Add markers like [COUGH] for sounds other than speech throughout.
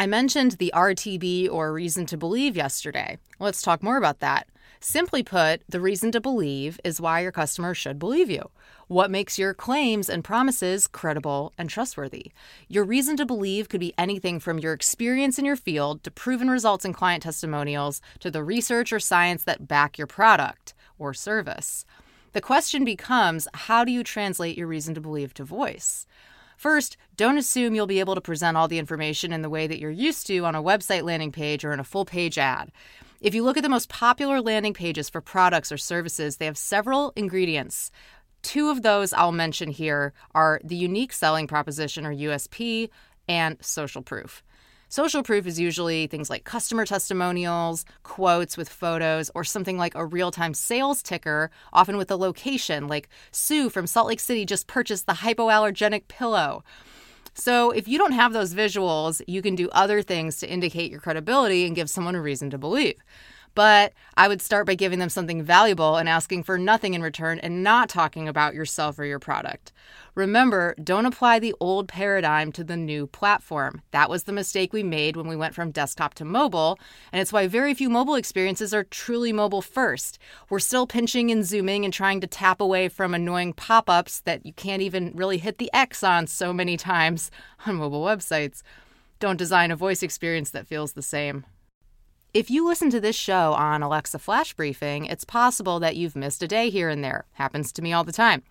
I mentioned the RTB or reason to believe yesterday. Let's talk more about that. Simply put, the reason to believe is why your customer should believe you. What makes your claims and promises credible and trustworthy? Your reason to believe could be anything from your experience in your field to proven results in client testimonials to the research or science that back your product or service. The question becomes how do you translate your reason to believe to voice? First, don't assume you'll be able to present all the information in the way that you're used to on a website landing page or in a full page ad. If you look at the most popular landing pages for products or services, they have several ingredients. Two of those I'll mention here are the unique selling proposition or USP and social proof. Social proof is usually things like customer testimonials, quotes with photos, or something like a real time sales ticker, often with a location, like Sue from Salt Lake City just purchased the hypoallergenic pillow. So, if you don't have those visuals, you can do other things to indicate your credibility and give someone a reason to believe. But I would start by giving them something valuable and asking for nothing in return and not talking about yourself or your product. Remember, don't apply the old paradigm to the new platform. That was the mistake we made when we went from desktop to mobile, and it's why very few mobile experiences are truly mobile first. We're still pinching and zooming and trying to tap away from annoying pop ups that you can't even really hit the X on so many times [LAUGHS] on mobile websites. Don't design a voice experience that feels the same. If you listen to this show on Alexa Flash Briefing, it's possible that you've missed a day here and there. Happens to me all the time.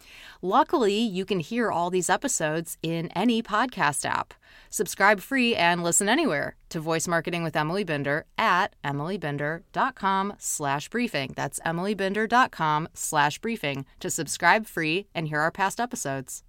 Luckily, you can hear all these episodes in any podcast app. Subscribe free and listen anywhere to Voice Marketing with Emily Binder at emilybinder.com slash briefing. That's emilybinder.com slash briefing to subscribe free and hear our past episodes.